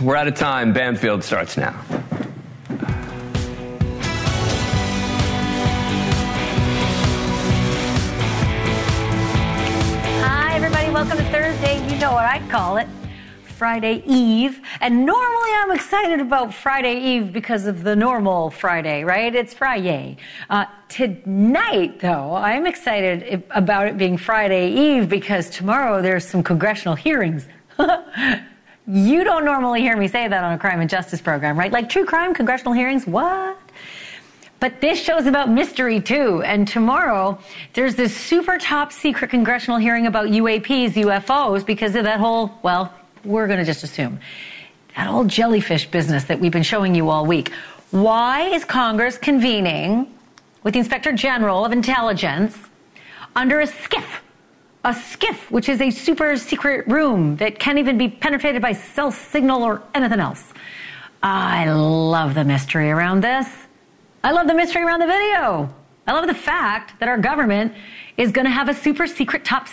We're out of time. Banfield starts now. Hi, everybody. Welcome to Thursday. You know what I call it. Friday Eve. And normally I'm excited about Friday Eve because of the normal Friday, right? It's Friday. Uh, tonight, though, I'm excited about it being Friday Eve because tomorrow there's some congressional hearings. you don't normally hear me say that on a crime and justice program, right? Like true crime, congressional hearings, what? But this show's about mystery too. And tomorrow, there's this super top secret congressional hearing about UAPs, UFOs, because of that whole, well, we're going to just assume that old jellyfish business that we've been showing you all week. Why is Congress convening with the Inspector General of Intelligence under a SCIF? A skiff, which is a super secret room that can't even be penetrated by cell signal or anything else. I love the mystery around this. I love the mystery around the video. I love the fact that our government is going to have a super secret top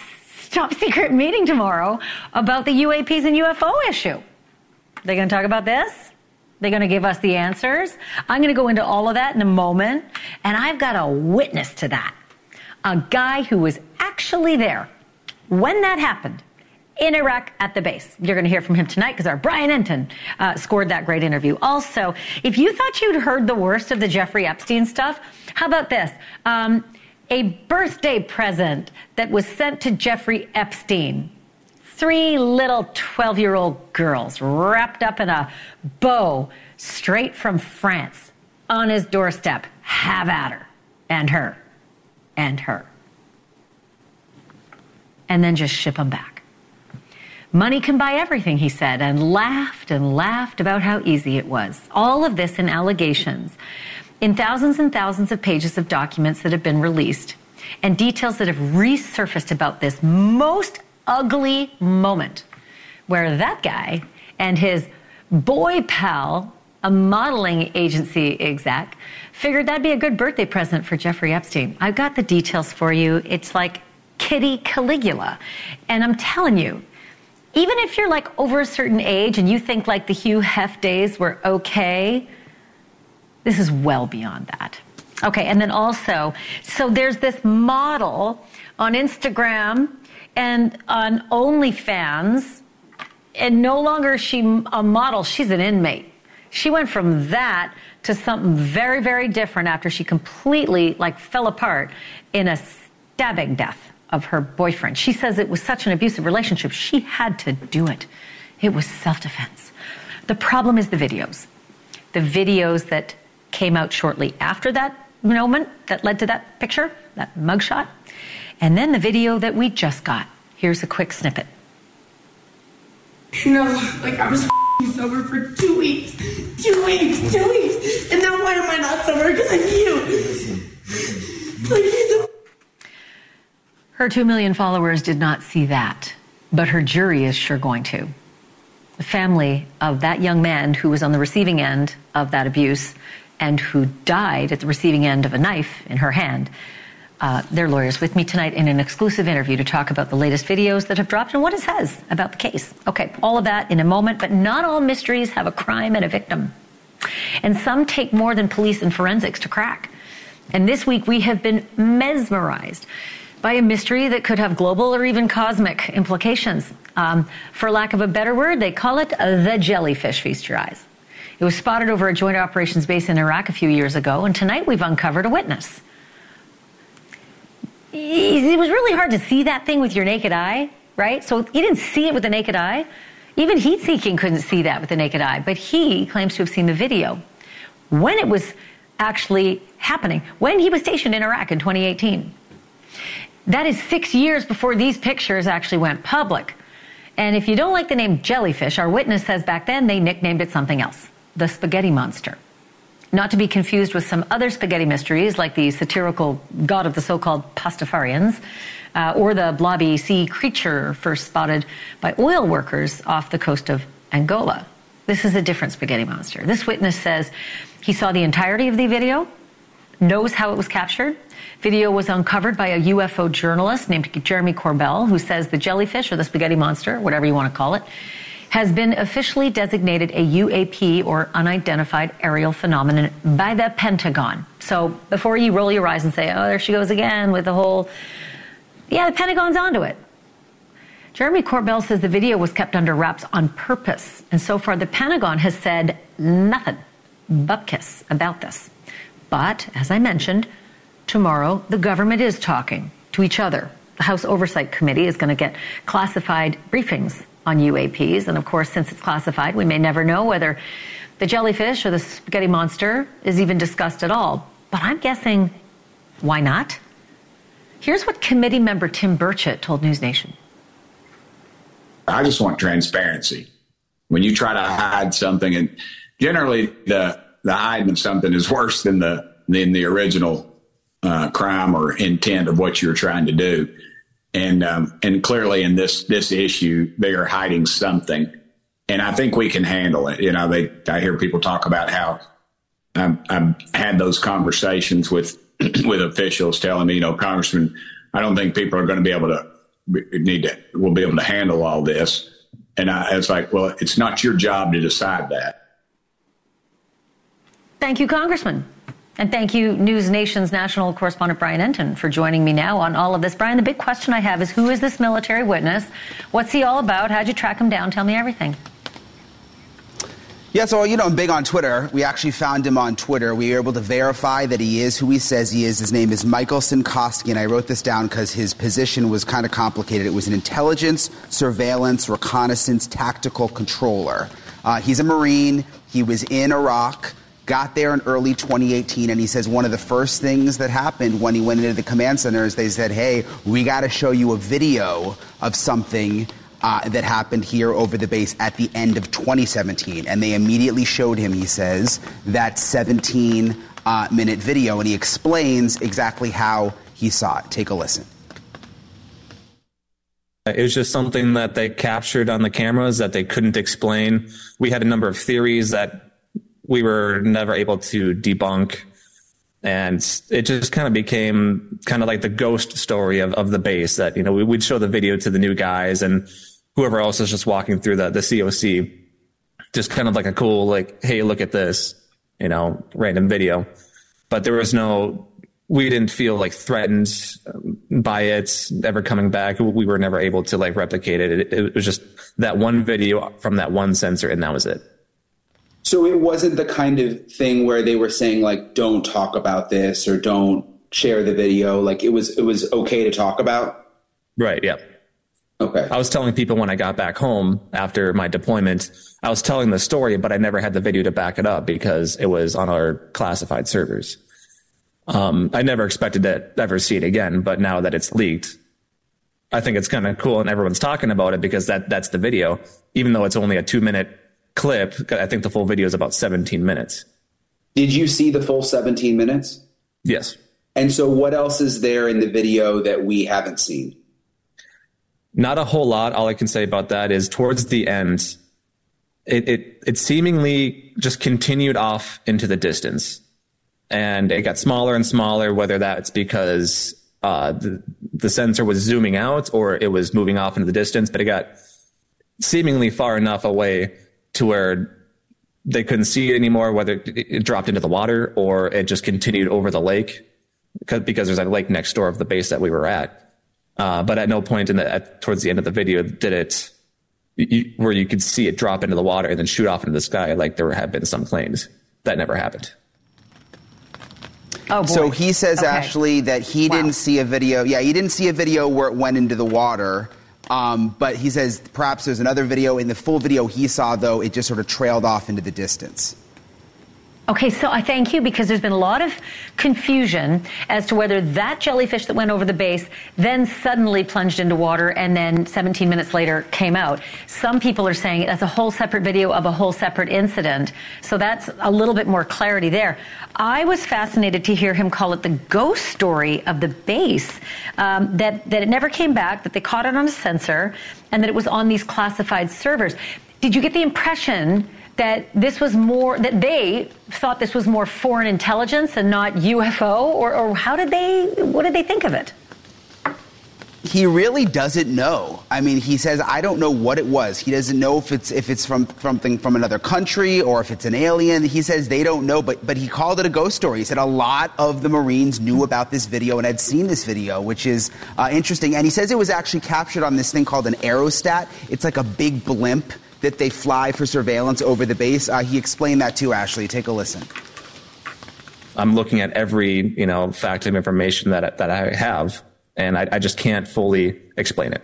top secret meeting tomorrow about the UAPs and UFO issue. They're going to talk about this. They're going to give us the answers. I'm going to go into all of that in a moment. And I've got a witness to that. A guy who was actually there when that happened in Iraq at the base. You're going to hear from him tonight because our Brian Entin uh, scored that great interview. Also, if you thought you'd heard the worst of the Jeffrey Epstein stuff, how about this? Um, a birthday present that was sent to Jeffrey Epstein. Three little 12 year old girls wrapped up in a bow straight from France on his doorstep. Have at her and her and her. And then just ship them back. Money can buy everything, he said, and laughed and laughed about how easy it was. All of this in allegations in thousands and thousands of pages of documents that have been released and details that have resurfaced about this most ugly moment where that guy and his boy pal, a modeling agency exec, figured that'd be a good birthday present for Jeffrey Epstein. I've got the details for you. It's like Kitty Caligula. And I'm telling you, even if you're like over a certain age and you think like the Hugh Hef days were okay, this is well beyond that. Okay, and then also, so there's this model on Instagram and on OnlyFans, and no longer is she a model, she's an inmate. She went from that to something very, very different after she completely like fell apart in a stabbing death of her boyfriend. She says it was such an abusive relationship, she had to do it. It was self defense. The problem is the videos. The videos that came out shortly after that moment that led to that picture, that mugshot. And then the video that we just got. Here's a quick snippet. You know, like I was sober for two weeks, two weeks, two weeks, and now why am I not sober? Because of you. Her two million followers did not see that, but her jury is sure going to. The family of that young man who was on the receiving end of that abuse and who died at the receiving end of a knife in her hand. Uh, their lawyers with me tonight in an exclusive interview to talk about the latest videos that have dropped and what it says about the case. Okay, all of that in a moment, but not all mysteries have a crime and a victim. And some take more than police and forensics to crack. And this week we have been mesmerized by a mystery that could have global or even cosmic implications. Um, for lack of a better word, they call it the jellyfish feast your eyes. It was spotted over a joint operations base in Iraq a few years ago, and tonight we've uncovered a witness. It was really hard to see that thing with your naked eye, right? So he didn't see it with the naked eye. Even heat seeking couldn't see that with the naked eye, but he claims to have seen the video when it was actually happening, when he was stationed in Iraq in 2018. That is six years before these pictures actually went public. And if you don't like the name jellyfish, our witness says back then they nicknamed it something else the spaghetti monster. Not to be confused with some other spaghetti mysteries like the satirical god of the so called Pastafarians uh, or the blobby sea creature first spotted by oil workers off the coast of Angola. This is a different spaghetti monster. This witness says he saw the entirety of the video, knows how it was captured. Video was uncovered by a UFO journalist named Jeremy Corbell, who says the jellyfish or the spaghetti monster, whatever you want to call it, has been officially designated a UAP or unidentified aerial phenomenon by the Pentagon. So before you roll your eyes and say, oh, there she goes again with the whole, yeah, the Pentagon's onto it. Jeremy Corbell says the video was kept under wraps on purpose. And so far, the Pentagon has said nothing, bupkis, about this. But, as I mentioned, tomorrow the government is talking to each other. The House Oversight Committee is going to get classified briefings on UAPs. And of course, since it's classified, we may never know whether the jellyfish or the spaghetti monster is even discussed at all. But I'm guessing, why not? Here's what committee member Tim Burchett told News Nation. I just want transparency. When you try to hide something, and generally the the hiding of something is worse than the than the original uh, crime or intent of what you're trying to do. And um, and clearly in this this issue, they are hiding something, and I think we can handle it. You know, they I hear people talk about how I've, I've had those conversations with with officials telling me, you know, Congressman, I don't think people are going to be able to need to will be able to handle all this. And I, it's like, well, it's not your job to decide that. Thank you, Congressman. And thank you, News Nation's national correspondent Brian Entin, for joining me now on all of this. Brian, the big question I have is who is this military witness? What's he all about? How'd you track him down? Tell me everything. Yeah, so, you know, I'm big on Twitter. We actually found him on Twitter. We were able to verify that he is who he says he is. His name is Michael Sinkoski, and I wrote this down because his position was kind of complicated. It was an intelligence, surveillance, reconnaissance, tactical controller. Uh, he's a Marine. He was in Iraq got there in early 2018 and he says one of the first things that happened when he went into the command center is they said hey we got to show you a video of something uh, that happened here over the base at the end of 2017. And they immediately showed him, he says, that 17 uh, minute video. And he explains exactly how he saw it. Take a listen. It was just something that they captured on the cameras that they couldn't explain. We had a number of theories that we were never able to debunk. And it just kind of became kind of like the ghost story of, of the base that, you know, we, would show the video to the new guys and whoever else is just walking through the, the COC, just kind of like a cool, like, hey, look at this, you know, random video. But there was no, we didn't feel like threatened um, by it ever coming back. We were never able to like replicate it. It, it was just that one video from that one sensor, and that was it. So it wasn't the kind of thing where they were saying like, "Don't talk about this" or "Don't share the video." Like it was, it was okay to talk about. Right. Yeah. Okay. I was telling people when I got back home after my deployment, I was telling the story, but I never had the video to back it up because it was on our classified servers. Um, I never expected to ever see it again, but now that it's leaked, I think it's kind of cool and everyone's talking about it because that, that's the video. Even though it's only a two minute clip, I think the full video is about 17 minutes. Did you see the full 17 minutes? Yes. And so what else is there in the video that we haven't seen? Not a whole lot. All I can say about that is towards the end, it, it, it seemingly just continued off into the distance. And it got smaller and smaller, whether that's because uh, the, the sensor was zooming out or it was moving off into the distance, but it got seemingly far enough away to where they couldn't see it anymore, whether it dropped into the water or it just continued over the lake because, because there's a lake next door of the base that we were at. Uh, but at no point in the at, towards the end of the video did it you, where you could see it drop into the water and then shoot off into the sky like there have been some claims. That never happened. Oh, boy. So he says Okay. actually that he Wow. didn't see a video. Yeah, he didn't see a video where it went into the water. Um, but he says perhaps there's another video. In the full video he saw, though, it just sort of trailed off into the distance. Okay, so I thank you because there's been a lot of confusion as to whether that jellyfish that went over the base then suddenly plunged into water and then 17 minutes later came out. Some people are saying that's a whole separate video of a whole separate incident. So that's a little bit more clarity there. I was fascinated to hear him call it the ghost story of the base, um, that, that it never came back, that they caught it on a sensor, and that it was on these classified servers. Did you get the impression that this was more that they thought this was more foreign intelligence and not UFO, or, or how did they? What did they think of it? he really doesn't know. I mean, he says, "I don't know what it was." He doesn't know if it's if it's from something from another country or if it's an alien. He says they don't know, but but he called it a ghost story. He said a lot of the Marines knew about this video and had seen this video, which is uh, interesting. And he says it was actually captured on this thing called an aerostat. It's like a big blimp that they fly for surveillance over the base. Uh, he explained that to Ashleigh. Take a listen. I'm looking at every you know fact of information that that I have, and I, I just can't fully explain it.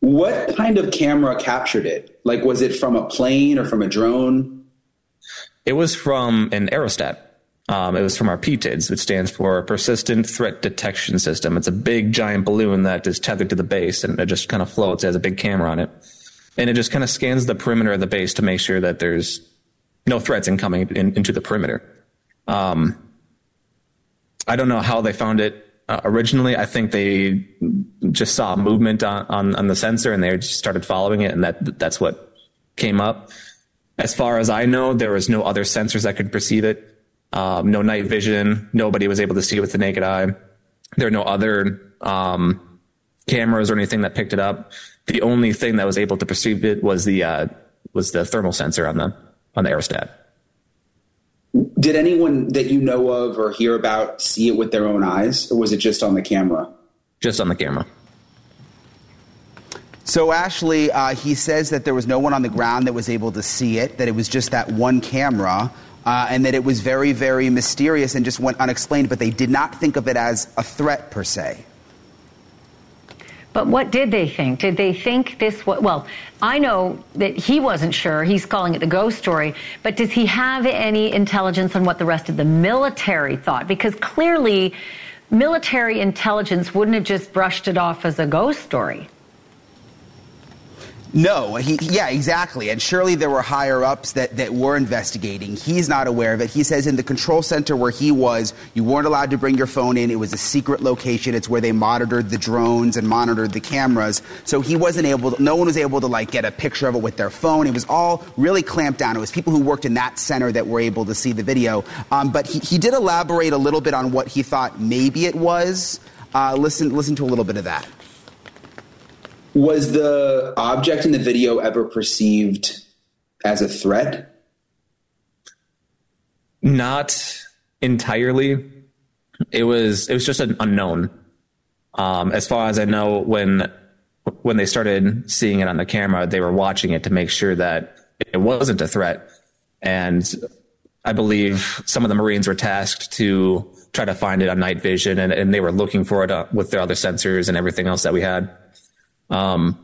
What kind of camera captured it? Like, was it from a plane or from a drone? It was from an aerostat. Um, it was from our PTIDS, which stands for Persistent Threat Detection System. It's a big, giant balloon that is tethered to the base, and it just kind of floats. It has a big camera on it and it just kind of scans the perimeter of the base to make sure that there's no threats incoming in, into the perimeter. Um, I don't know how they found it uh, originally. I think they just saw movement on, on, on the sensor and they just started following it, and that that's what came up. As far as I know, there was no other sensors that could perceive it. Um, no night vision. Nobody was able to see it with the naked eye. There are no other um, cameras or anything that picked it up the only thing that was able to perceive it was the uh, was the thermal sensor on the on the aerostat. Did anyone that you know of or hear about see it with their own eyes, or was it just on the camera? Just on the camera. So, Ashleigh, uh, he says that there was no one on the ground that was able to see it, that it was just that one camera, uh, and that it was very, very mysterious and just went unexplained, but they did not think of it as a threat per se. But what did they think? Did they think this was, well, I know that he wasn't sure. He's calling it the ghost story. But does he have any intelligence on what the rest of the military thought? Because clearly, military intelligence wouldn't have just brushed it off as a ghost story. No, he, yeah, exactly. And surely there were higher ups that, that were investigating. He's not aware of it. He says in the control center where he was, you weren't allowed to bring your phone in. It was a secret location. It's where they monitored the drones and monitored the cameras. So he wasn't able to, no one was able to like get a picture of it with their phone. It was all really clamped down. It was people who worked in that center that were able to see the video. Um, but he, he did elaborate a little bit on what he thought maybe it was. Uh, listen, listen to a little bit of that. Was the object in the video ever perceived as a threat? Not entirely. It was it was just an unknown. Um, as far as I know, when when they started seeing it on the camera, they were watching it to make sure that it wasn't a threat. And I believe some of the Marines were tasked to try to find it on night vision, and, and they were looking for it uh, with their other sensors and everything else that we had. Um,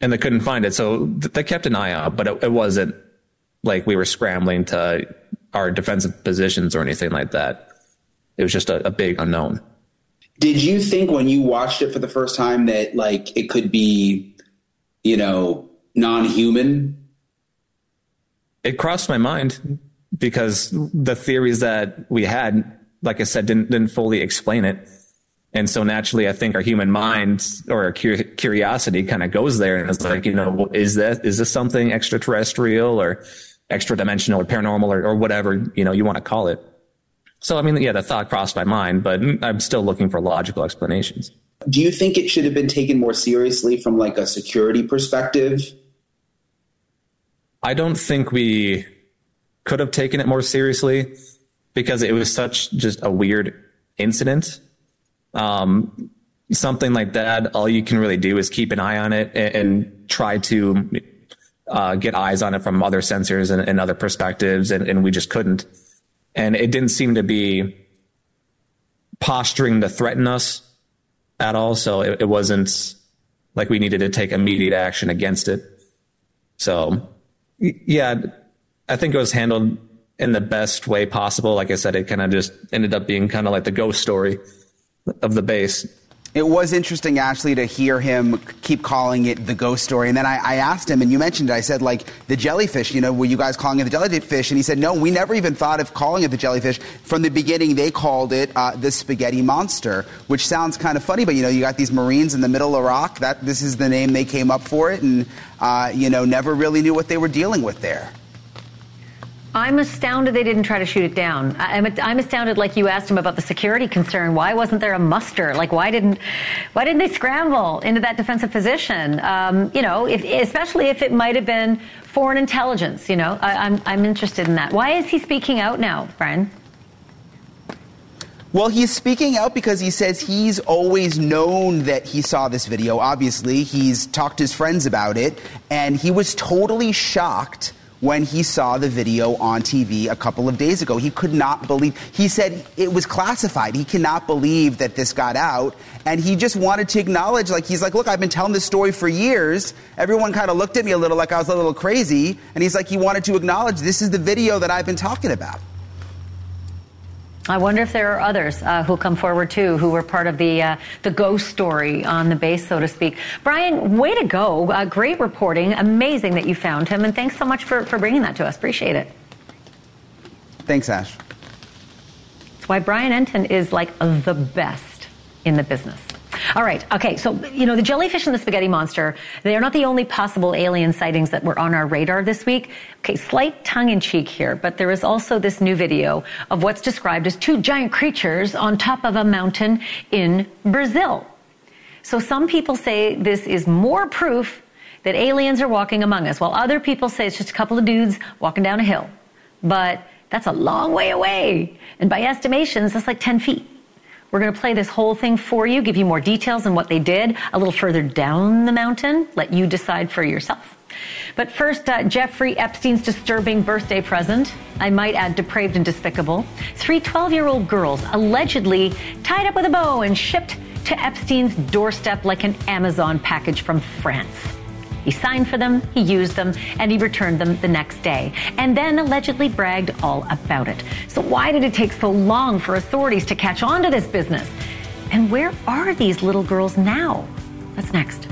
and they couldn't find it. So th- they kept an eye out, but it, it, wasn't like we were scrambling to our defensive positions or anything like that. It was just a, a big unknown. Did you think when you watched it for the first time that like it could be, you know, non-human? It crossed my mind because the theories that we had, like I said, didn't didn't fully explain it. And so naturally, I think our human mind or our curiosity kind of goes there and it's like, you know, is that, is this something extraterrestrial or extra dimensional or paranormal or, or whatever, you know, you want to call it. So, I mean, yeah, the thought crossed my mind, but I'm still looking for logical explanations. Do you think it should have been taken more seriously from like a security perspective? I don't think we could have taken it more seriously because it was such just a weird incident um, something like that, all you can really do is keep an eye on it and, and try to uh, get eyes on it from other sensors and, and other perspectives, and, and, we just couldn't. And it didn't seem to be posturing to threaten us at all. So it, it wasn't like we needed to take immediate action against it. So, yeah, I think it was handled in the best way possible. Like I said, it kind of just ended up being kind of like the ghost story of the base. It was interesting, Ashleigh, to hear him keep calling it the ghost story. And then I, I, asked him, and you mentioned it, I said, like, the jellyfish, you know, were you guys calling it the jellyfish? And he said, no, we never even thought of calling it the jellyfish. From the beginning, they called it uh, the spaghetti monster, which sounds kind of funny, but, you know, you got these Marines in the middle of Iraq. That, this is the name they came up for it, and, uh, you know, never really knew what they were dealing with there. I'm astounded they didn't try to shoot it down. I'm, I'm astounded, like you asked him about the security concern. Why wasn't there a muster? Like, why didn't, why didn't they scramble into that defensive position? Um, you know, if, especially if it might have been foreign intelligence. You know, I, I'm, I'm interested in that. Why is he speaking out now, Brian? Well, he's speaking out because he says he's always known that he saw this video. Obviously, he's talked to his friends about it, and he was totally shocked when he saw the video on TV a couple of days ago. He could not believe, he said it was classified. He cannot believe that this got out. And he just wanted to acknowledge, like, he's like, look, I've been telling this story for years. Everyone kind of looked at me a little like I was a little crazy. And he's like, he wanted to acknowledge this is the video that I've been talking about. I wonder if there are others uh, who come forward too, who were part of the uh, the ghost story on the base, so to speak. Brian, way to go! Uh, great reporting. Amazing that you found him, and thanks so much for for bringing that to us. Appreciate it. Thanks, Ash. That's why Brian Entin is like the best in the business. All right. Okay. So, you know, the jellyfish and the spaghetti monster, they are not the only possible alien sightings that were on our radar this week. Okay. Slight tongue in cheek here, but there is also this new video of what's described as two giant creatures on top of a mountain in Brazil. So some people say this is more proof that aliens are walking among us, while other people say it's just a couple of dudes walking down a hill. But that's a long way away. And by estimations, that's like 10 feet. We're going to play this whole thing for you, give you more details on what they did a little further down the mountain, let you decide for yourself. But first, uh, Jeffrey Epstein's disturbing birthday present. I might add depraved and despicable. Three 12 year old girls allegedly tied up with a bow and shipped to Epstein's doorstep like an Amazon package from France. He signed for them, he used them, and he returned them the next day, and then allegedly bragged all about it. So, why did it take so long for authorities to catch on to this business? And where are these little girls now? That's next.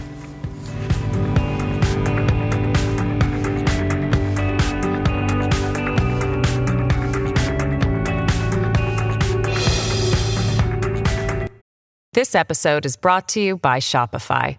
This episode is brought to you by Shopify.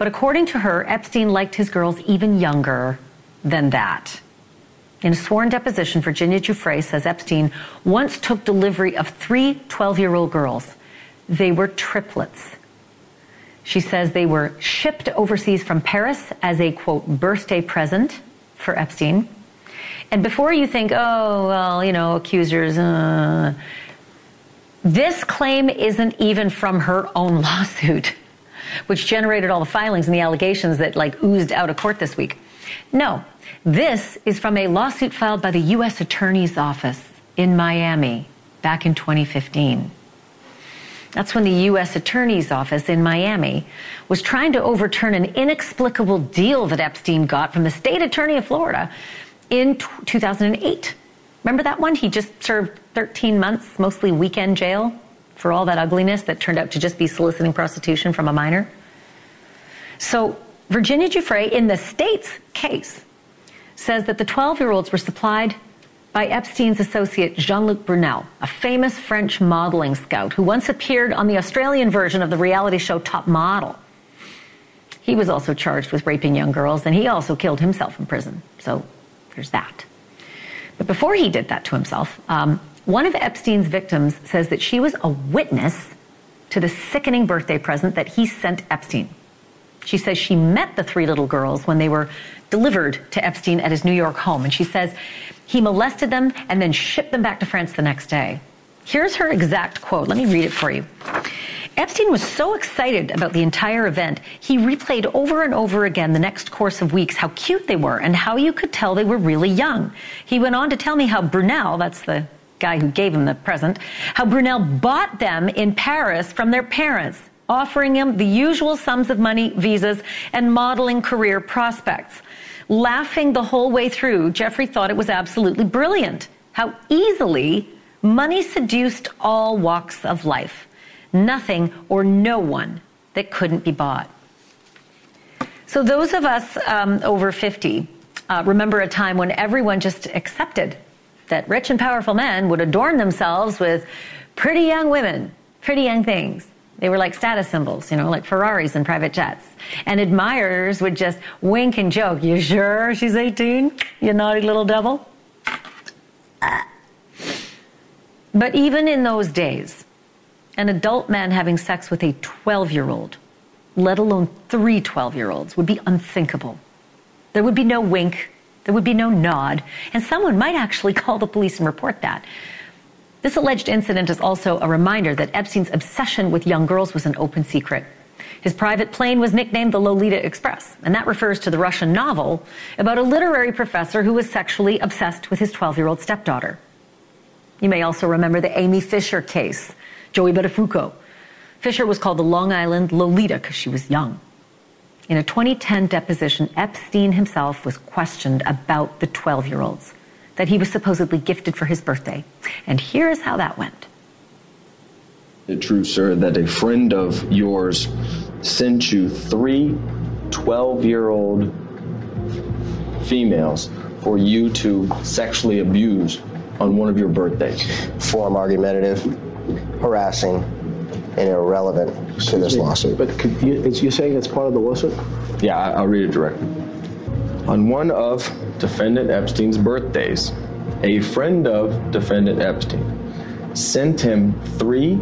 but according to her, Epstein liked his girls even younger than that. In a sworn deposition, Virginia Giuffre says Epstein once took delivery of three 12 year old girls. They were triplets. She says they were shipped overseas from Paris as a quote birthday present for Epstein. And before you think, oh, well, you know, accusers, uh, this claim isn't even from her own lawsuit which generated all the filings and the allegations that like oozed out of court this week. No, this is from a lawsuit filed by the U.S. Attorney's Office in Miami back in 2015. That's when the U.S. Attorney's Office in Miami was trying to overturn an inexplicable deal that Epstein got from the state attorney of Florida in 2008. Remember that one? He just served 13 months, mostly weekend jail for all that ugliness that turned out to just be soliciting prostitution from a minor. So, Virginia Giuffre, in the state's case, says that the 12 year olds were supplied by Epstein's associate Jean Luc Brunel, a famous French modeling scout who once appeared on the Australian version of the reality show Top Model. He was also charged with raping young girls, and he also killed himself in prison. So there's that. But before he did that to himself, um, one of Epstein's victims says that she was a witness to the sickening birthday present that he sent Epstein. She says she met the three little girls when they were delivered to Epstein at his New York home. And she says he molested them and then shipped them back to France the next day. Here's her exact quote. Let me read it for you. Epstein was so excited about the entire event, he replayed over and over again the next course of weeks how cute they were and how you could tell they were really young. He went on to tell me how Brunel, that's the guy who gave him the present, how Brunel bought them in Paris from their parents, offering him the usual sums of money, visas, and modeling career prospects. Laughing the whole way through, Jeffrey thought it was absolutely brilliant how easily money seduced all walks of life nothing or no one that couldn't be bought. So, those of us um, over 50 uh, remember a time when everyone just accepted that rich and powerful men would adorn themselves with pretty young women, pretty young things. They were like status symbols, you know, like Ferraris and private jets. And admirers would just wink and joke, You sure she's 18? You naughty little devil? But even in those days, an adult man having sex with a 12 year old, let alone three 12 year olds, would be unthinkable. There would be no wink, there would be no nod, and someone might actually call the police and report that. This alleged incident is also a reminder that Epstein's obsession with young girls was an open secret. His private plane was nicknamed the Lolita Express, and that refers to the Russian novel about a literary professor who was sexually obsessed with his 12 year old stepdaughter. You may also remember the Amy Fisher case, Joey Buttafuoco. Fisher was called the Long Island Lolita because she was young. In a 2010 deposition, Epstein himself was questioned about the 12 year olds that he was supposedly gifted for his birthday. And here's how that went. Is true, sir, that a friend of yours sent you three 12 year old females for you to sexually abuse on one of your birthdays? Form argumentative harassing, and irrelevant to this lawsuit. But could you, is you saying it's part of the lawsuit? Yeah, I- I'll read it directly. On one of defendant Epstein's birthdays, a friend of defendant Epstein sent him three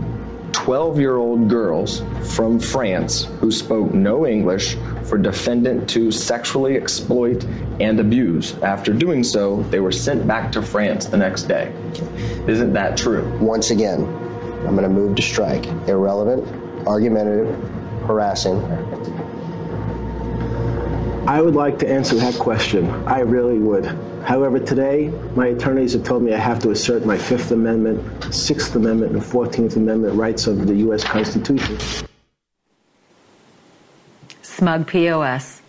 12 year old girls from France who spoke no English for defendant to sexually exploit and abuse. After doing so, they were sent back to France the next day. Isn't that true? Once again, I'm going to move to strike. Irrelevant, argumentative, harassing. I would like to answer that question. I really would. However, today, my attorneys have told me I have to assert my Fifth Amendment, Sixth Amendment, and Fourteenth Amendment rights under the U.S. Constitution. Smug POS.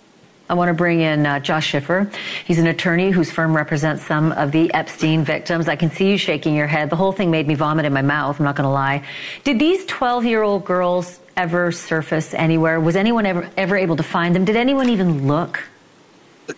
I want to bring in uh, Josh Schiffer. He's an attorney whose firm represents some of the Epstein victims. I can see you shaking your head. The whole thing made me vomit in my mouth. I'm not going to lie. Did these 12 year old girls ever surface anywhere? Was anyone ever, ever able to find them? Did anyone even look?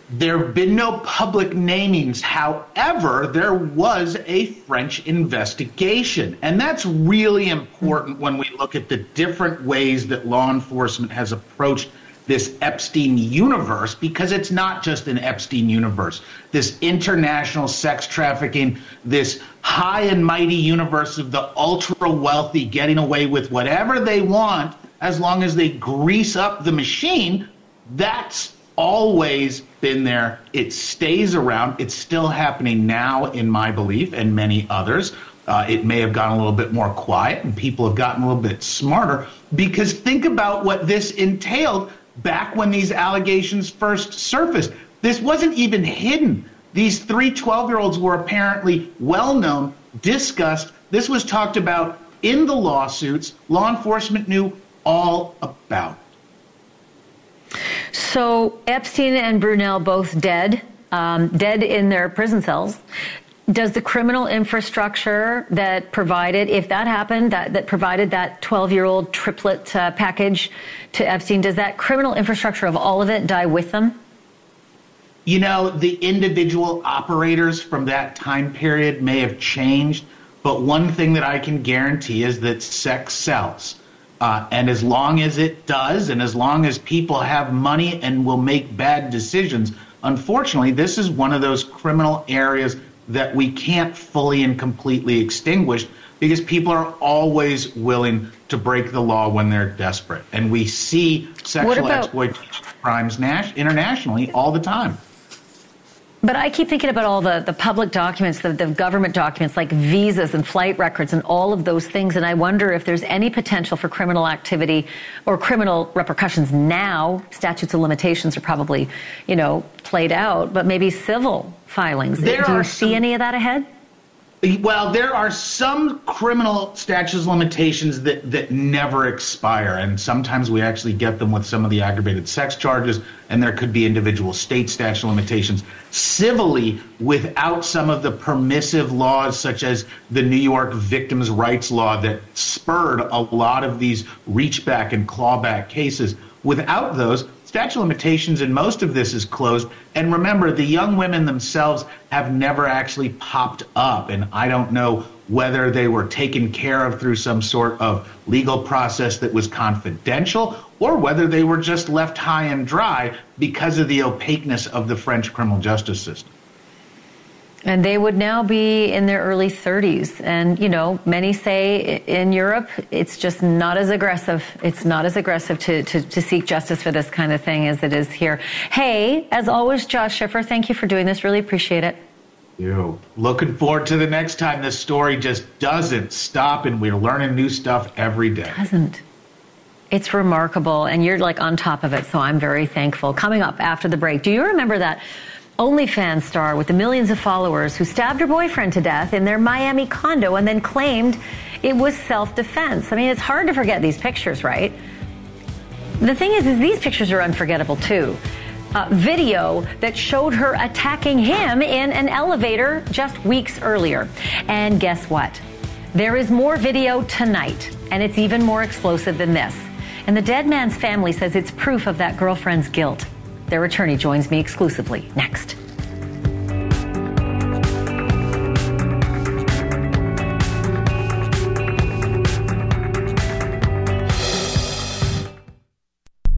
There have been no public namings. However, there was a French investigation. And that's really important when we look at the different ways that law enforcement has approached this Epstein universe because it's not just an Epstein universe. This international sex trafficking, this high and mighty universe of the ultra wealthy getting away with whatever they want as long as they grease up the machine, that's always been there. It stays around. It's still happening now, in my belief, and many others. Uh, it may have gotten a little bit more quiet and people have gotten a little bit smarter because think about what this entailed back when these allegations first surfaced. This wasn't even hidden. These three 12 year olds were apparently well known, discussed. This was talked about in the lawsuits. Law enforcement knew all about it. So Epstein and Brunel both dead, um, dead in their prison cells. Does the criminal infrastructure that provided, if that happened, that, that provided that 12 year old triplet uh, package to Epstein, does that criminal infrastructure of all of it die with them? You know, the individual operators from that time period may have changed, but one thing that I can guarantee is that sex sells. Uh, and as long as it does, and as long as people have money and will make bad decisions, unfortunately, this is one of those criminal areas that we can't fully and completely extinguish because people are always willing to break the law when they're desperate. And we see sexual about- exploitation crimes nas- internationally all the time. But I keep thinking about all the, the public documents, the, the government documents like visas and flight records and all of those things. And I wonder if there's any potential for criminal activity or criminal repercussions now. Statutes of limitations are probably, you know, played out, but maybe civil filings. There Do you see any of that ahead? Well, there are some criminal statutes limitations that, that never expire, and sometimes we actually get them with some of the aggravated sex charges, and there could be individual state statute limitations. Civilly, without some of the permissive laws, such as the New York Victims' Rights Law that spurred a lot of these reach back and clawback cases, without those, statute of limitations in most of this is closed. And remember, the young women themselves have never actually popped up. And I don't know whether they were taken care of through some sort of legal process that was confidential or whether they were just left high and dry because of the opaqueness of the French criminal justice system. And they would now be in their early 30s. And, you know, many say in Europe, it's just not as aggressive. It's not as aggressive to, to, to seek justice for this kind of thing as it is here. Hey, as always, Josh Schiffer, thank you for doing this. Really appreciate it. You. Looking forward to the next time this story just doesn't stop and we're learning new stuff every day. Doesn't. It's remarkable, and you're like on top of it, so I'm very thankful. Coming up after the break, do you remember that OnlyFans star with the millions of followers who stabbed her boyfriend to death in their Miami condo and then claimed it was self defense? I mean, it's hard to forget these pictures, right? The thing is, is these pictures are unforgettable too. Uh, video that showed her attacking him in an elevator just weeks earlier. And guess what? There is more video tonight, and it's even more explosive than this. And the dead man's family says it's proof of that girlfriend's guilt. Their attorney joins me exclusively next.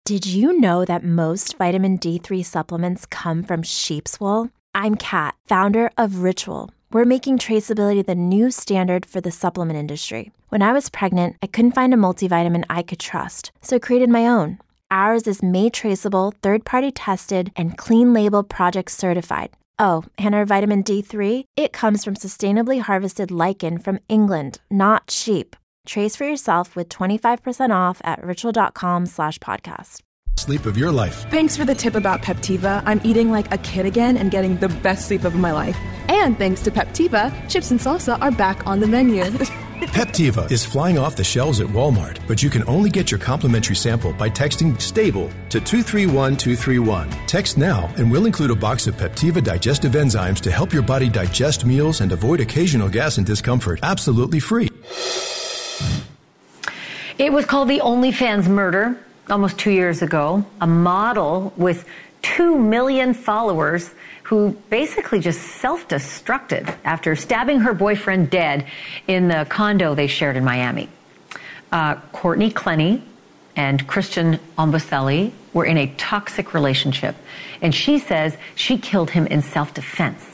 Did you know that most vitamin D3 supplements come from sheep's wool? I'm Kat, founder of Ritual. We're making traceability the new standard for the supplement industry. When I was pregnant, I couldn't find a multivitamin I could trust, so I created my own. Ours is made traceable, third party tested, and clean label project certified. Oh, and our vitamin D3? It comes from sustainably harvested lichen from England, not sheep. Trace for yourself with 25% off at ritual.com slash podcast. Sleep of your life. Thanks for the tip about Peptiva. I'm eating like a kid again and getting the best sleep of my life. And thanks to Peptiva, chips and salsa are back on the menu. Peptiva is flying off the shelves at Walmart, but you can only get your complimentary sample by texting STABLE to 231231. Text now and we'll include a box of Peptiva digestive enzymes to help your body digest meals and avoid occasional gas and discomfort. Absolutely free. It was called the OnlyFans murder almost two years ago. A model with two million followers who basically just self destructed after stabbing her boyfriend dead in the condo they shared in Miami. Uh, Courtney Clenney and Christian Obumseli were in a toxic relationship, and she says she killed him in self defense.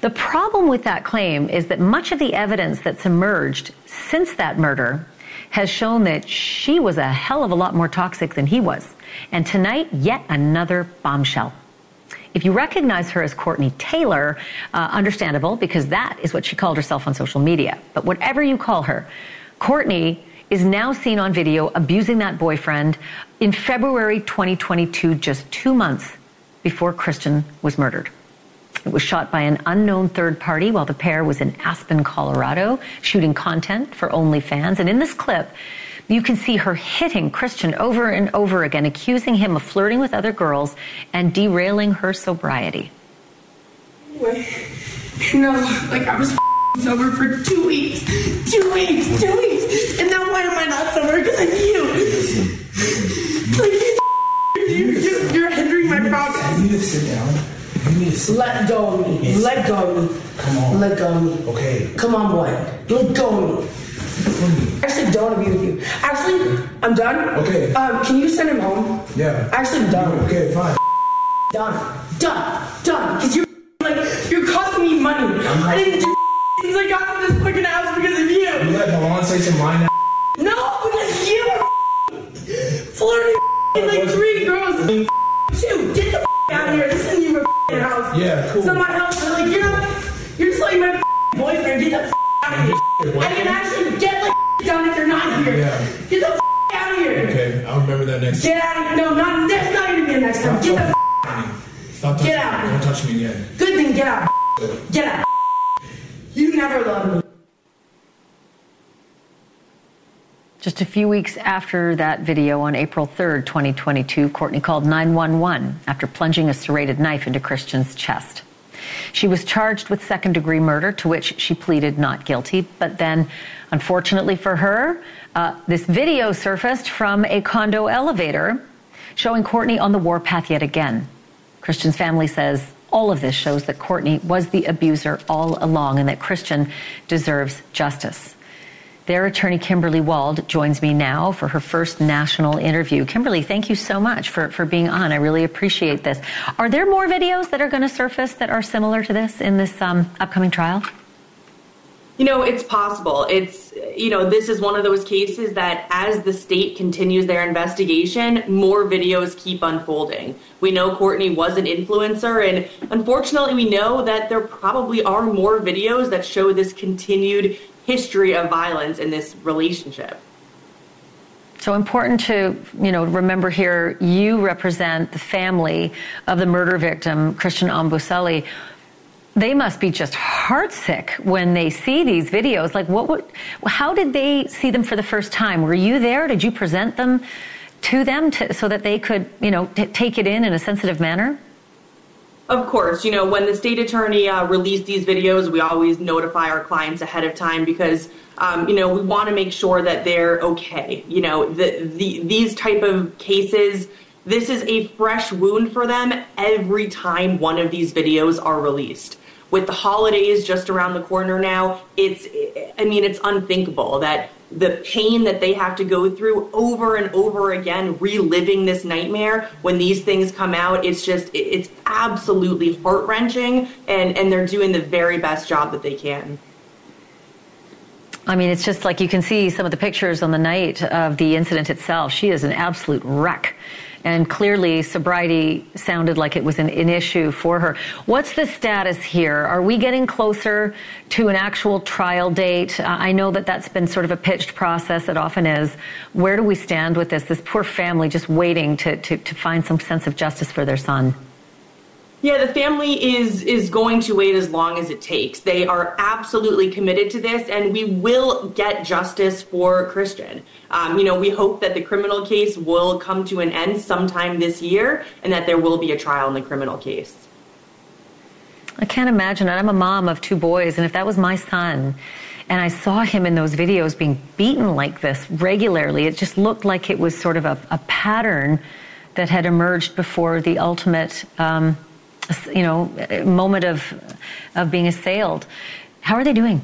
The problem with that claim is that much of the evidence that's emerged since that murder has shown that she was a hell of a lot more toxic than he was. And tonight, yet another bombshell. If you recognize her as Courtney Taylor, uh, understandable because that is what she called herself on social media. But whatever you call her, Courtney is now seen on video abusing that boyfriend in February 2022, just two months before Christian was murdered. It was shot by an unknown third party while the pair was in Aspen, Colorado, shooting content for OnlyFans. And in this clip, you can see her hitting Christian over and over again, accusing him of flirting with other girls and derailing her sobriety. You know, like I was sober for two weeks, two weeks, two weeks, and now why am I not sober? Because of you. Like you, you, you're hindering my progress. You need to sit down. You need to sit Let go of me. Yes. Let go of me. Come on. Let go of me. Okay. Come on, boy. Let go of me. I actually don't to be with you. Actually, I'm done. Okay. Um, can you send him home? Yeah. Actually, I'm done. Okay, fine. Done. Done. Done. Because you're like you're causing money. I didn't do things I got from this fucking house because of you. You let Milan say some line No, because you were flirting like three girls. Two, get the out of here. This isn't even a house. Yeah, cool. It's not my house. Like, you're not, you're just like my boyfriend. Get the out of here. I can actually get like done if you're not here. Yeah. Get the out of here. Okay, I'll remember that next Get out of. No, not, that's not even the next time. Get the Stop touching Get out. me. Don't touch me again. Good thing, get out. Get out. You never loved me. Just a few weeks after that video on April 3rd, 2022, Courtney called 911 after plunging a serrated knife into Christian's chest. She was charged with second degree murder, to which she pleaded not guilty. But then, unfortunately for her, uh, this video surfaced from a condo elevator showing Courtney on the warpath yet again. Christian's family says all of this shows that Courtney was the abuser all along and that Christian deserves justice. Their attorney, Kimberly Wald, joins me now for her first national interview. Kimberly, thank you so much for, for being on. I really appreciate this. Are there more videos that are going to surface that are similar to this in this um, upcoming trial? You know, it's possible. It's, you know, this is one of those cases that as the state continues their investigation, more videos keep unfolding. We know Courtney was an influencer, and unfortunately, we know that there probably are more videos that show this continued history of violence in this relationship. So important to, you know, remember here, you represent the family of the murder victim, Christian Obumseli. They must be just heartsick when they see these videos. Like, what would, how did they see them for the first time? Were you there? Did you present them to them to, so that they could, you know, t- take it in in a sensitive manner? Of course, you know, when the state attorney uh, released these videos, we always notify our clients ahead of time because, um, you know, we want to make sure that they're okay. You know, the, the, these type of cases, this is a fresh wound for them every time one of these videos are released. With the holidays just around the corner now, it's, I mean, it's unthinkable that the pain that they have to go through over and over again, reliving this nightmare when these things come out. It's just, it's absolutely heart wrenching, and, and they're doing the very best job that they can. I mean, it's just like you can see some of the pictures on the night of the incident itself. She is an absolute wreck. And clearly, sobriety sounded like it was an, an, issue for her. What's the status here? Are we getting closer to an actual trial date? Uh, I know that that's been sort of a pitched process. It often is. Where do we stand with this? This poor family just waiting to, to, to find some sense of justice for their son. Yeah, the family is is going to wait as long as it takes. They are absolutely committed to this, and we will get justice for Christian. Um, you know, we hope that the criminal case will come to an end sometime this year, and that there will be a trial in the criminal case. I can't imagine. I'm a mom of two boys, and if that was my son, and I saw him in those videos being beaten like this regularly, it just looked like it was sort of a, a pattern that had emerged before the ultimate. Um, you know, moment of of being assailed. How are they doing?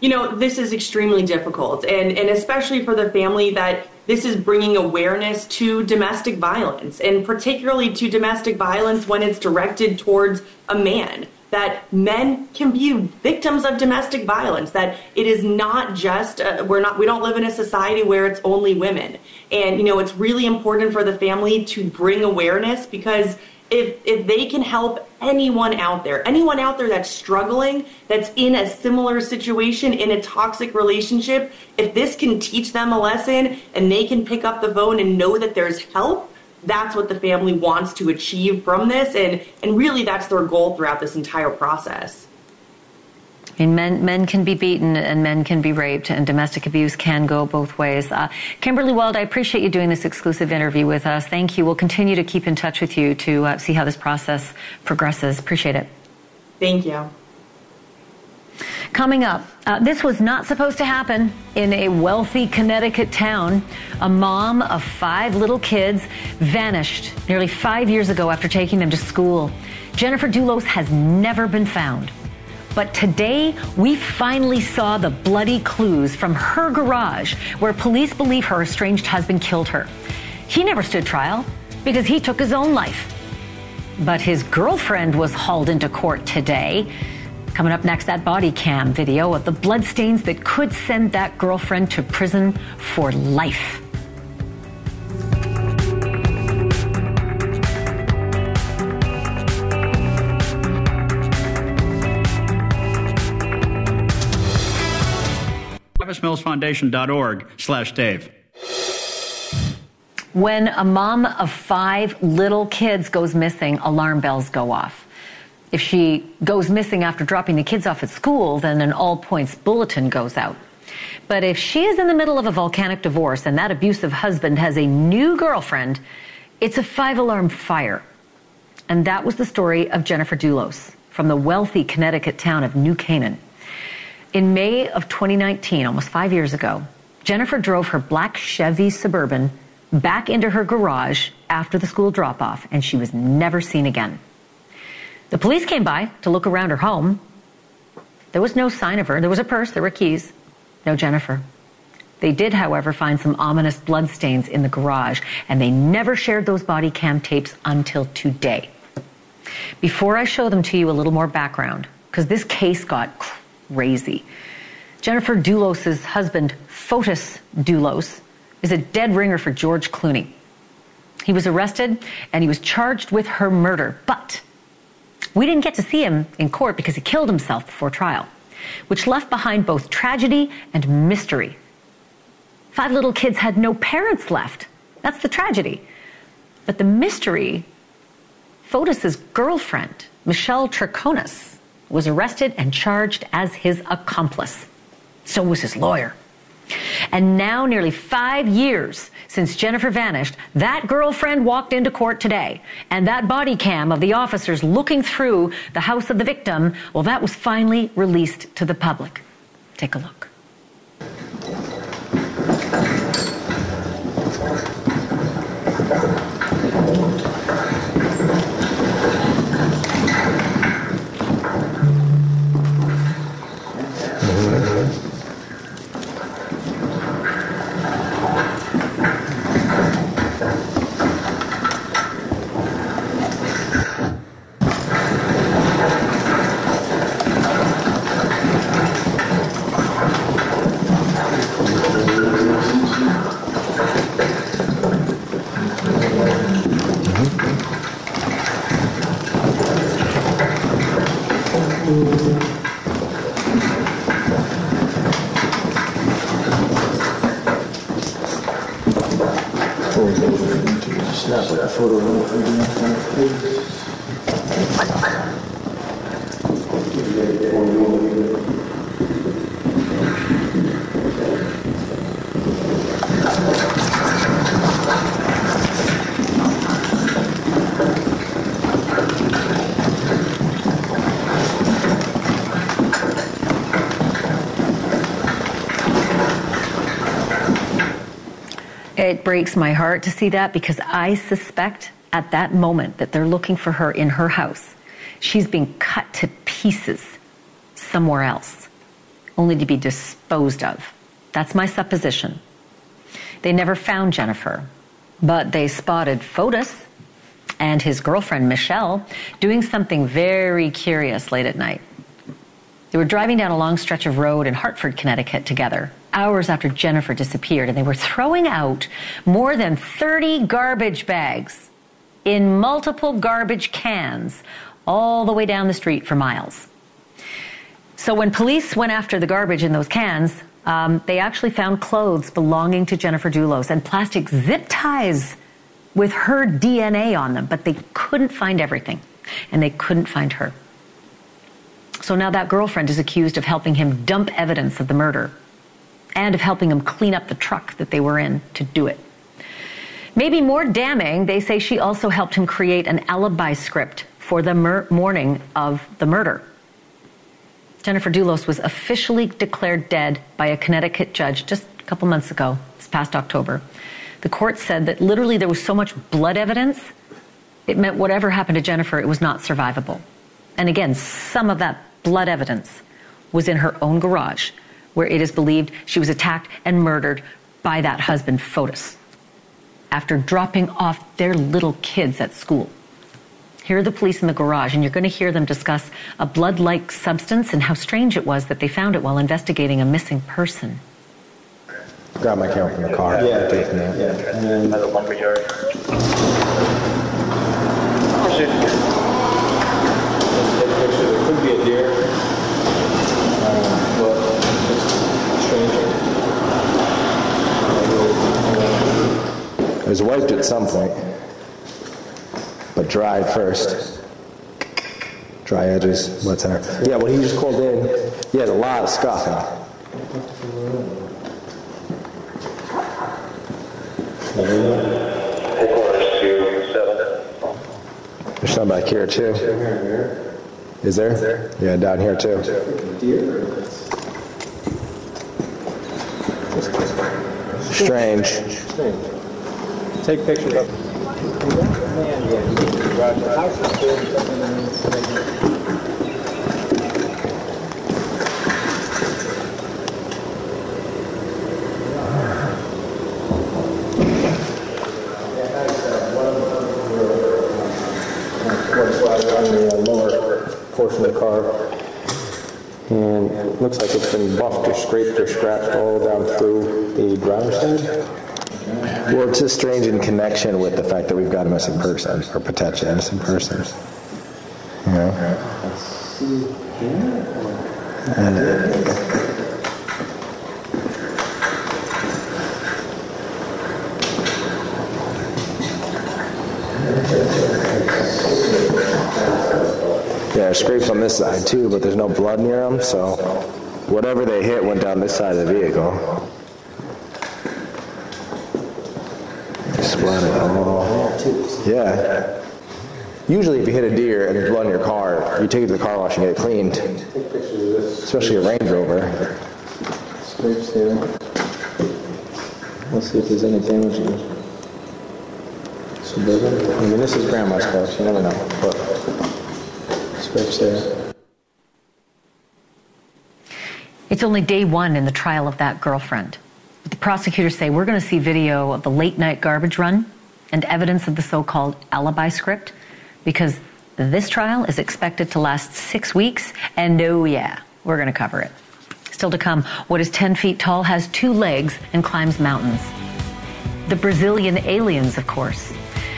You know, this is extremely difficult, and and especially for the family that this is bringing awareness to domestic violence, and particularly to domestic violence when it's directed towards a man. That men can be victims of domestic violence. That it is not just uh, we're not we don't live in a society where it's only women, and you know it's really important for the family to bring awareness because if if they can help anyone out there, anyone out there that's struggling, that's in a similar situation in a toxic relationship, if this can teach them a lesson and they can pick up the phone and know that there's help, that's what the family wants to achieve from this and and really that's their goal throughout this entire process. I mean, men, men can be beaten and men can be raped, and domestic abuse can go both ways. Uh, Kimberly Wald, I appreciate you doing this exclusive interview with us. Thank you. We'll continue to keep in touch with you to uh, see how this process progresses. Appreciate it. Thank you. Coming up, uh, this was not supposed to happen in a wealthy Connecticut town. A mom of five little kids vanished nearly five years ago after taking them to school. Jennifer Dulos has never been found. But today, we finally saw the bloody clues from her garage where police believe her estranged husband killed her. He never stood trial because he took his own life. But his girlfriend was hauled into court today. Coming up next, that body cam video of the bloodstains that could send that girlfriend to prison for life. travismillsfoundation.org slash Dave. When a mom of five little kids goes missing, alarm bells go off. If she goes missing after dropping the kids off at school, then an all points bulletin goes out. But if she is in the middle of a volcanic divorce and that abusive husband has a new girlfriend, it's a five alarm fire. And that was the story of Jennifer Dulos from the wealthy Connecticut town of New Canaan. In May of 2019, almost five years ago, Jennifer drove her black Chevy Suburban back into her garage after the school drop off, and she was never seen again. The police came by to look around her home. There was no sign of her. There was a purse, there were keys. No Jennifer. They did, however, find some ominous bloodstains in the garage, and they never shared those body cam tapes until today. Before I show them to you, a little more background, because this case got crazy. Jennifer Dulos' husband, Fotis Dulos, is a dead ringer for George Clooney. He was arrested and he was charged with her murder, but we didn't get to see him in court because he killed himself before trial, which left behind both tragedy and mystery. Five little kids had no parents left. That's the tragedy. But the mystery Fotis' girlfriend, Michelle Troconis, was arrested and charged as his accomplice. So was his lawyer. And now, nearly five years since Jennifer vanished, that girlfriend walked into court today. And that body cam of the officers looking through the house of the victim, well, that was finally released to the public. Take a look. Breaks my heart to see that because I suspect at that moment that they're looking for her in her house. She's being cut to pieces somewhere else, only to be disposed of. That's my supposition. They never found Jennifer, but they spotted Fotis and his girlfriend Michelle doing something very curious late at night. They were driving down a long stretch of road in Hartford, Connecticut together, hours after Jennifer disappeared, and they were throwing out more than 30 garbage bags in multiple garbage cans all the way down the street for miles. So when police went after the garbage in those cans, um, they actually found clothes belonging to Jennifer Dulos and plastic zip ties with her DNA on them, but they couldn't find everything, and they couldn't find her. So now that girlfriend is accused of helping him dump evidence of the murder and of helping him clean up the truck that they were in to do it. Maybe more damning, they say she also helped him create an alibi script for the mur- morning of the murder. Jennifer Dulos was officially declared dead by a Connecticut judge just a couple months ago, this past October. The court said that literally there was so much blood evidence, it meant whatever happened to Jennifer, it was not survivable. And again, some of that blood evidence was in her own garage, where it is believed she was attacked and murdered by that husband, Fotis, after dropping off their little kids at school. Here are the police in the garage, and you're going to hear them discuss a blood like substance and how strange it was that they found it while investigating a missing person. Grab my camera from the car. Yeah, Take it from there. yeah. And then At the lumberyard. let's take pictures. It could be a deer. Um, but it's strange. It was wiped at some point, but dried first. Dry edges, what's there? Yeah, when he just called in, he had a lot of scuffing. There's some back here too. Is there? Yeah, down here too. Strange. Take pictures of on the uh, lower portion of the car. And it looks like it's been buffed or scraped or scratched all down through the driver's side. Well, it's just strange in connection with the fact that we've got a missing person, or potentially missing person. You know? And, Yeah, scrapes on this side too, but there's no blood near them, so whatever they hit went down this side of the vehicle. Splattered all. Yeah. Usually, if you hit a deer and there's blood in your car, you take it to the car wash and get it cleaned. Especially a Range Rover. scrapes here. Let's see if there's any damage in it. Suburban. I mean, this is grandma's car, so you never know. But Scrapes there. It's only day one in the trial of that girlfriend. The prosecutors say we're going to see video of the late night garbage run and evidence of the so called alibi script because this trial is expected to last six weeks. And oh, yeah, we're going to cover it. Still to come, what is 10 feet tall, has two legs, and climbs mountains. The Brazilian aliens, of course.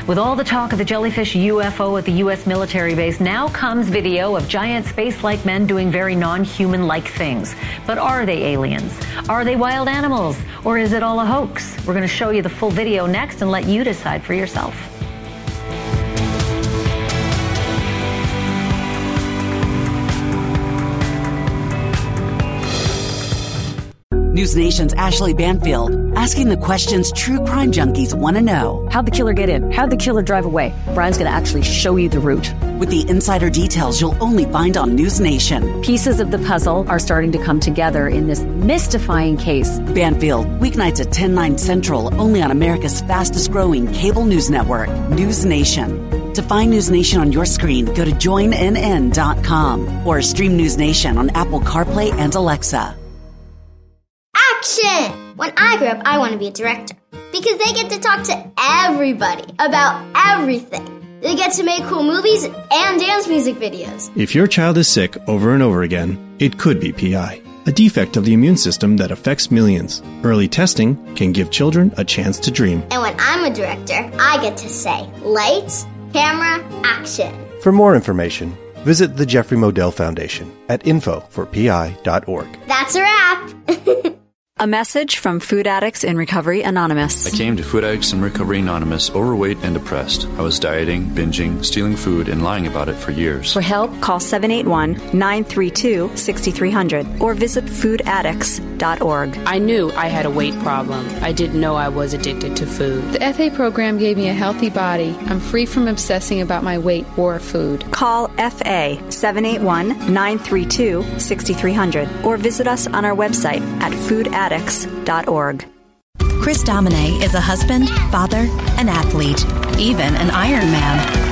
With all the talk of the jellyfish UFO at the U.S. military base, now comes video of giant space like men doing very non human like things. But are they aliens? Are they wild animals? Or is it all a hoax? We're going to show you the full video next and let you decide for yourself. News Nation's Ashleigh Banfield asking the questions true crime junkies want to know. How'd the killer get in? How'd the killer drive away? Brian's going to actually show you the route. With the insider details you'll only find on News Nation. Pieces of the puzzle are starting to come together in this mystifying case. Banfield, weeknights at 10, 9 central, only on America's fastest growing cable news network, News Nation. To find News Nation on your screen, go to joinnn.com or stream News Nation on Apple CarPlay and Alexa. Action! When I grow up, I want to be a director because they get to talk to everybody about everything. They get to make cool movies and dance music videos. If your child is sick over and over again, it could be PI, a defect of the immune system that affects millions. Early testing can give children a chance to dream. And when I'm a director, I get to say, lights, camera, action. For more information, visit the Jeffrey Modell Foundation at info4pi.org. That's a wrap. A message from Food Addicts in Recovery Anonymous. I came to Food Addicts in Recovery Anonymous overweight and depressed. I was dieting, binging, stealing food, and lying about it for years. For help, call 781 932 6300 or visit foodaddicts.org. I knew I had a weight problem. I didn't know I was addicted to food. The FA program gave me a healthy body. I'm free from obsessing about my weight or food. Call FA 781 932 6300 or visit us on our website at foodaddicts.org. Chris Domine is a husband, father, an athlete, even an Ironman.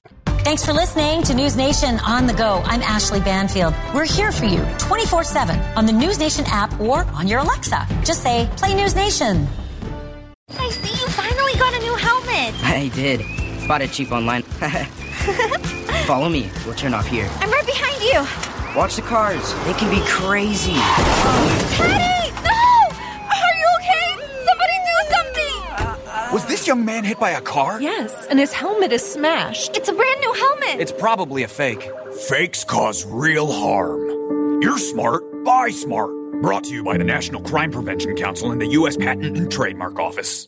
Thanks for listening to News Nation on the go. I'm Ashleigh Banfield. We're here for you 24 7 on the News Nation app or on your Alexa. Just say, play News Nation. I see you finally got a new helmet. I did. Bought it cheap online. Follow me. We'll turn off here. I'm right behind you. Watch the cars. They can be crazy. Oh, Teddy! Was this young man hit by a car? Yes, and his helmet is smashed. It's a brand new helmet. It's probably a fake. Fakes cause real harm. You're smart. Buy smart. Brought to you by the National Crime Prevention Council and the U.S. Patent and Trademark Office.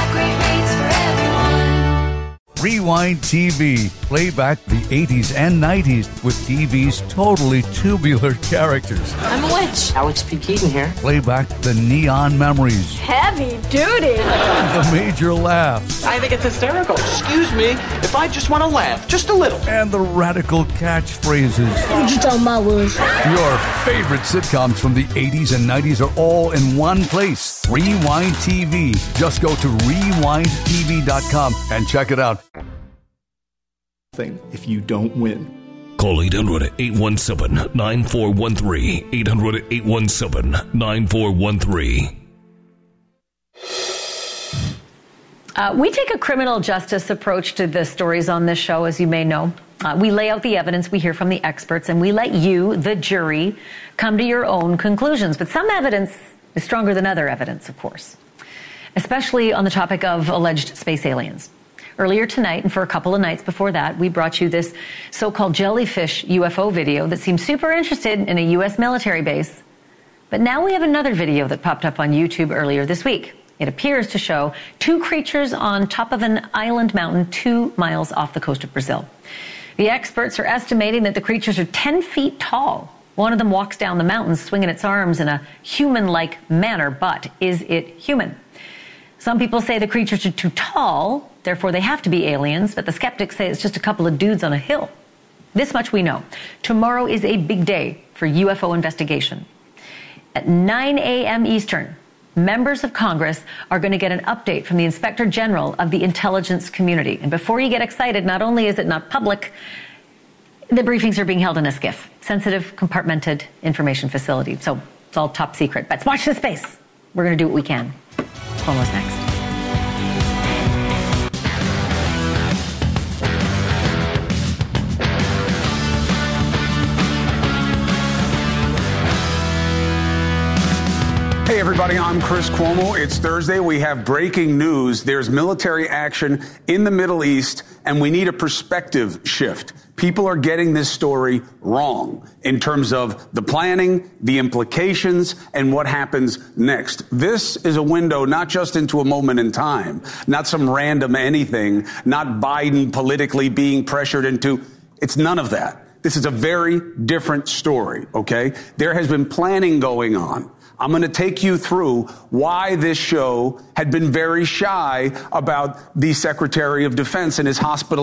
Rewind TV. Play back the 80s and 90s with TV's totally tubular characters. I'm a witch. Alex P. Keaton here. Play back the neon memories, Heavy duty. the major laughs, I think it's hysterical. Excuse me, if I just want to laugh, just a little. and the radical catchphrases. What you talking about, Willis? Your favorite sitcoms from the 80s and 90s are all in one place. Rewind TV. Just go to rewindtv.com and check it out. Thing if you don't win. Call 800 817 9413. 800 817 9413. Uh, we take a criminal justice approach to the stories on this show, as you may know. Uh, we lay out the evidence we hear from the experts, and we let you, the jury, come to your own conclusions. But some evidence is stronger than other evidence, of course, especially on the topic of alleged space aliens. Earlier tonight, and for a couple of nights before that, we brought you this so called jellyfish UFO video that seemed super interested in a U.S. military base. But now we have another video that popped up on YouTube earlier this week. It appears to show two creatures on top of an island mountain two miles off the coast of Brazil. The experts are estimating that the creatures are 10 feet tall. One of them walks down the mountain swinging its arms in a human like manner, but is it human? Some people say the creatures are too tall, therefore they have to be aliens, but the skeptics say it's just a couple of dudes on a hill. This much we know. Tomorrow is a big day for UFO investigation. At 9 a.m. Eastern, members of Congress are going to get an update from the Inspector General of the intelligence community. And before you get excited, not only is it not public, the briefings are being held in a SCIF, sensitive compartmented information facility. So it's all top secret. But watch this space. We're going to do what we can. Almost next. Everybody, I'm Chris Cuomo. It's Thursday. We have breaking news. There's military action in the Middle East, and we need a perspective shift. People are getting this story wrong in terms of the planning, the implications, and what happens next. This is a window not just into a moment in time, not some random anything, not Biden politically being pressured into. It's none of that. This is a very different story, okay? There has been planning going on. I'm going to take you through why this show had been very shy about the Secretary of Defense and his hospital.